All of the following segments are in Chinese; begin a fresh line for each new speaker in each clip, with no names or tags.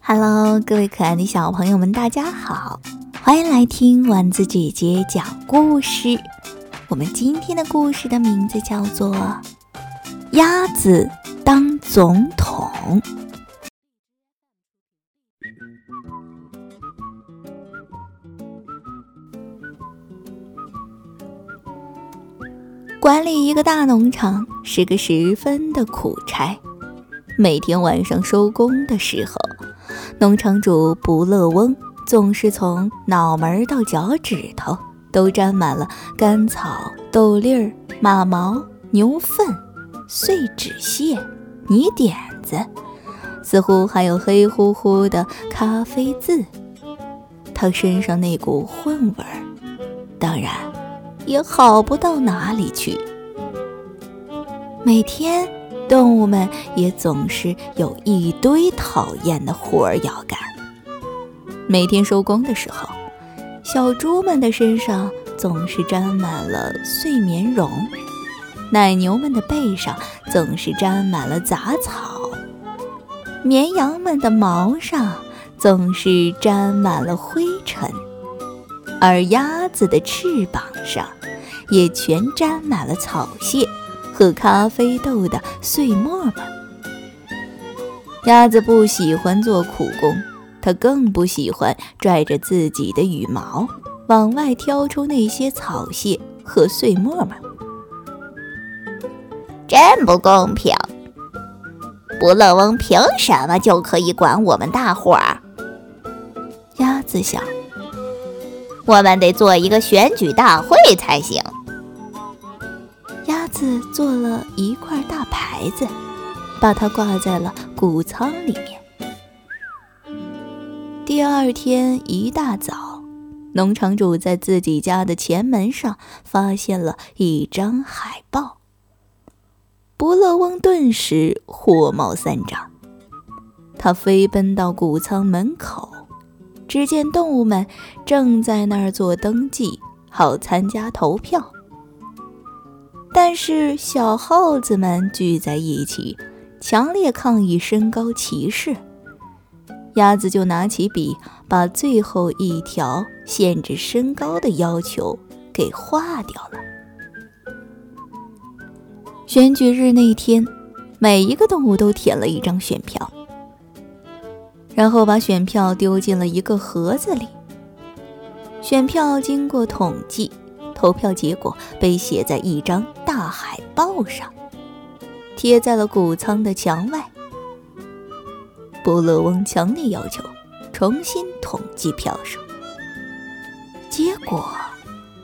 Hello，各位可爱的小朋友们，大家好，欢迎来听丸子姐姐讲故事。我们今天的故事的名字叫做《鸭子当总统》。管理一个大农场是个十分的苦差，每天晚上收工的时候。农场主不乐翁总是从脑门到脚趾头都沾满了干草、豆粒儿、马毛、牛粪、碎纸屑、泥点子，似乎还有黑乎乎的咖啡渍。他身上那股混味儿，当然也好不到哪里去。每天。动物们也总是有一堆讨厌的活儿要干。每天收工的时候，小猪们的身上总是沾满了碎棉绒，奶牛们的背上总是沾满了杂草，绵羊们的毛上总是沾满了灰尘，而鸭子的翅膀上也全沾满了草屑。和咖啡豆的碎沫沫。鸭子不喜欢做苦工，它更不喜欢拽着自己的羽毛往外挑出那些草屑和碎沫沫。
真不公平！不乐翁凭什么就可以管我们大伙儿？
鸭子想，
我们得做一个选举大会才行。
鸭子做了一块大牌子，把它挂在了谷仓里面。第二天一大早，农场主在自己家的前门上发现了一张海报。不乐翁顿时火冒三丈，他飞奔到谷仓门口，只见动物们正在那儿做登记，好参加投票。但是小耗子们聚在一起，强烈抗议身高歧视。鸭子就拿起笔，把最后一条限制身高的要求给划掉了。选举日那天，每一个动物都填了一张选票，然后把选票丢进了一个盒子里。选票经过统计。投票结果被写在一张大海报上，贴在了谷仓的墙外。布勒翁强烈要求重新统计票数。结果，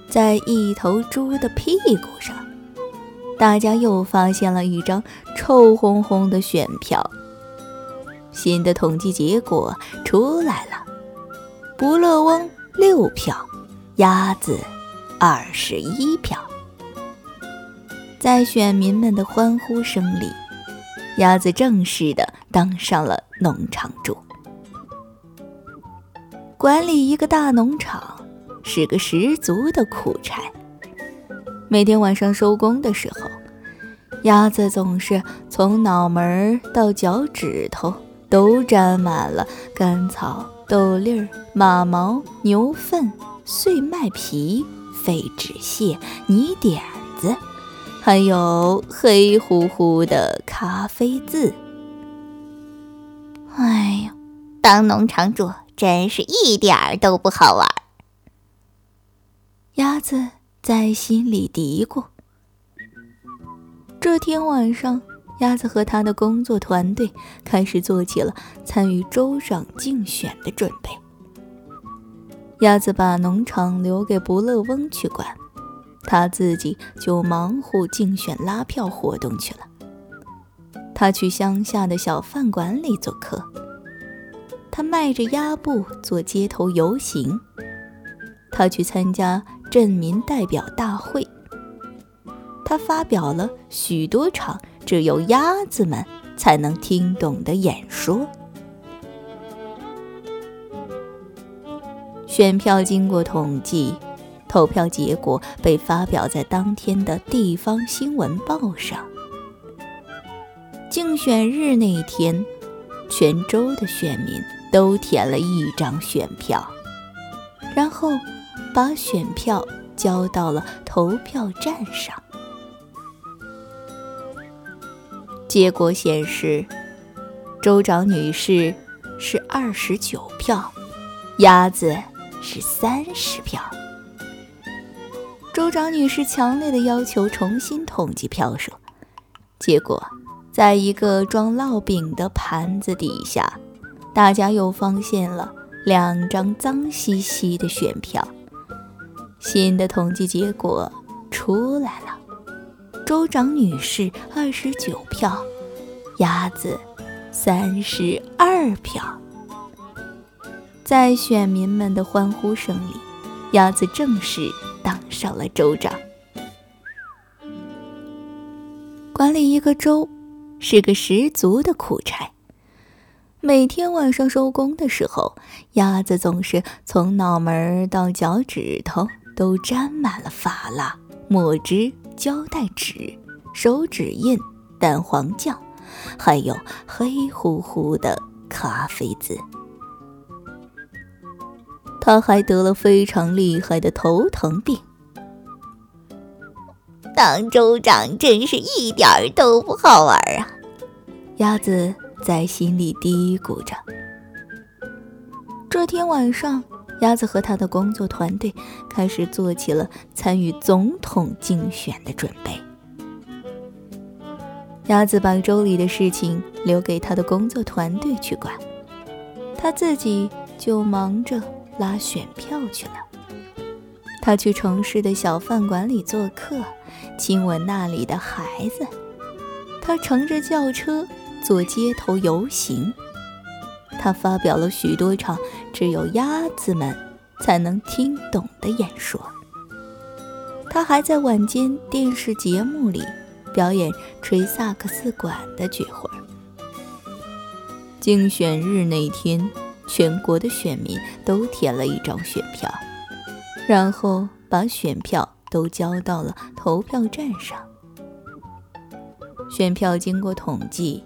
在一头猪的屁股上，大家又发现了一张臭烘烘的选票。新的统计结果出来了：不乐翁六票，鸭子。二十一票，在选民们的欢呼声里，鸭子正式的当上了农场主。管理一个大农场是个十足的苦差。每天晚上收工的时候，鸭子总是从脑门到脚趾头都沾满了干草、豆粒儿、马毛、牛粪、碎麦皮。废纸屑、泥点子，还有黑乎乎的咖啡渍。
哎呀，当农场主真是一点儿都不好玩。
鸭子在心里嘀咕。这天晚上，鸭子和他的工作团队开始做起了参与州长竞选的准备。鸭子把农场留给不乐翁去管，他自己就忙活竞选拉票活动去了。他去乡下的小饭馆里做客，他迈着鸭步做街头游行，他去参加镇民代表大会，他发表了许多场只有鸭子们才能听懂的演说。选票经过统计，投票结果被发表在当天的地方新闻报上。竞选日那一天，全州的选民都填了一张选票，然后把选票交到了投票站上。结果显示，州长女士是二十九票，鸭子是三十票。州长女士强烈的要求重新统计票数，结果。在一个装烙饼的盘子底下，大家又发现了两张脏兮兮的选票。新的统计结果出来了：州长女士二十九票，鸭子三十二票。在选民们的欢呼声里，鸭子正式当上了州长。管理一个州。是个十足的苦差。每天晚上收工的时候，鸭子总是从脑门到脚趾头都沾满了发蜡、墨汁、胶带纸、手指印、蛋黄酱，还有黑乎乎的咖啡渍。他还得了非常厉害的头疼病。
当州长真是一点儿都不好玩啊！
鸭子在心里嘀咕着。这天晚上，鸭子和他的工作团队开始做起了参与总统竞选的准备。鸭子把州里的事情留给他的工作团队去管，他自己就忙着拉选票去了。他去城市的小饭馆里做客。亲吻那里的孩子，他乘着轿车做街头游行，他发表了许多场只有鸭子们才能听懂的演说。他还在晚间电视节目里表演吹萨克斯管的绝活。竞选日那天，全国的选民都填了一张选票，然后把选票。都交到了投票站上，选票经过统计，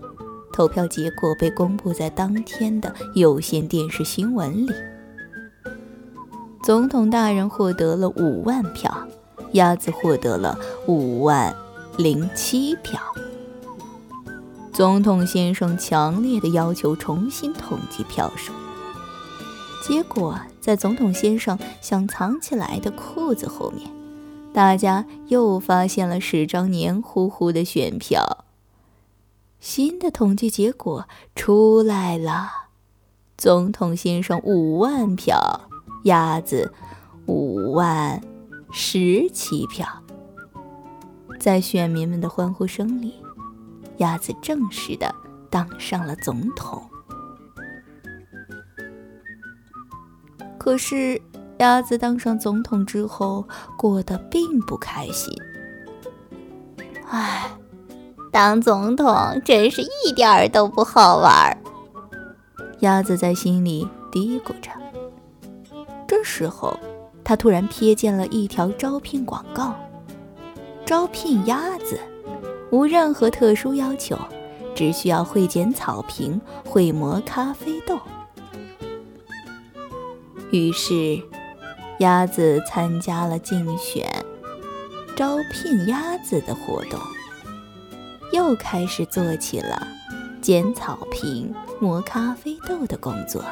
投票结果被公布在当天的有线电视新闻里。总统大人获得了五万票，鸭子获得了五万零七票。总统先生强烈的要求重新统计票数，结果在总统先生想藏起来的裤子后面。大家又发现了十张黏糊糊的选票。新的统计结果出来了：总统先生五万票，鸭子五万十七票。在选民们的欢呼声里，鸭子正式的当上了总统。可是。鸭子当上总统之后，过得并不开心。
唉，当总统真是一点儿都不好玩儿。
鸭子在心里嘀咕着。这时候，他突然瞥见了一条招聘广告：招聘鸭子，无任何特殊要求，只需要会剪草坪、会磨咖啡豆。于是。鸭子参加了竞选招聘鸭子的活动，又开始做起了剪草坪、磨咖啡豆的工作。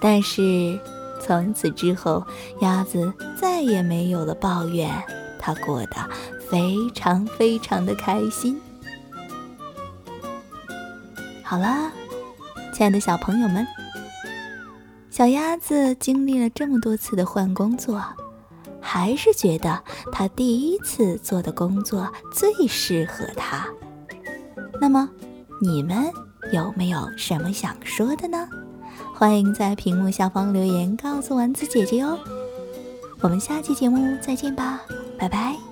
但是从此之后，鸭子再也没有了抱怨，它过得非常非常的开心。好啦，亲爱的小朋友们。小鸭子经历了这么多次的换工作，还是觉得他第一次做的工作最适合他。那么，你们有没有什么想说的呢？欢迎在屏幕下方留言告诉丸子姐姐哦。我们下期节目再见吧，拜拜。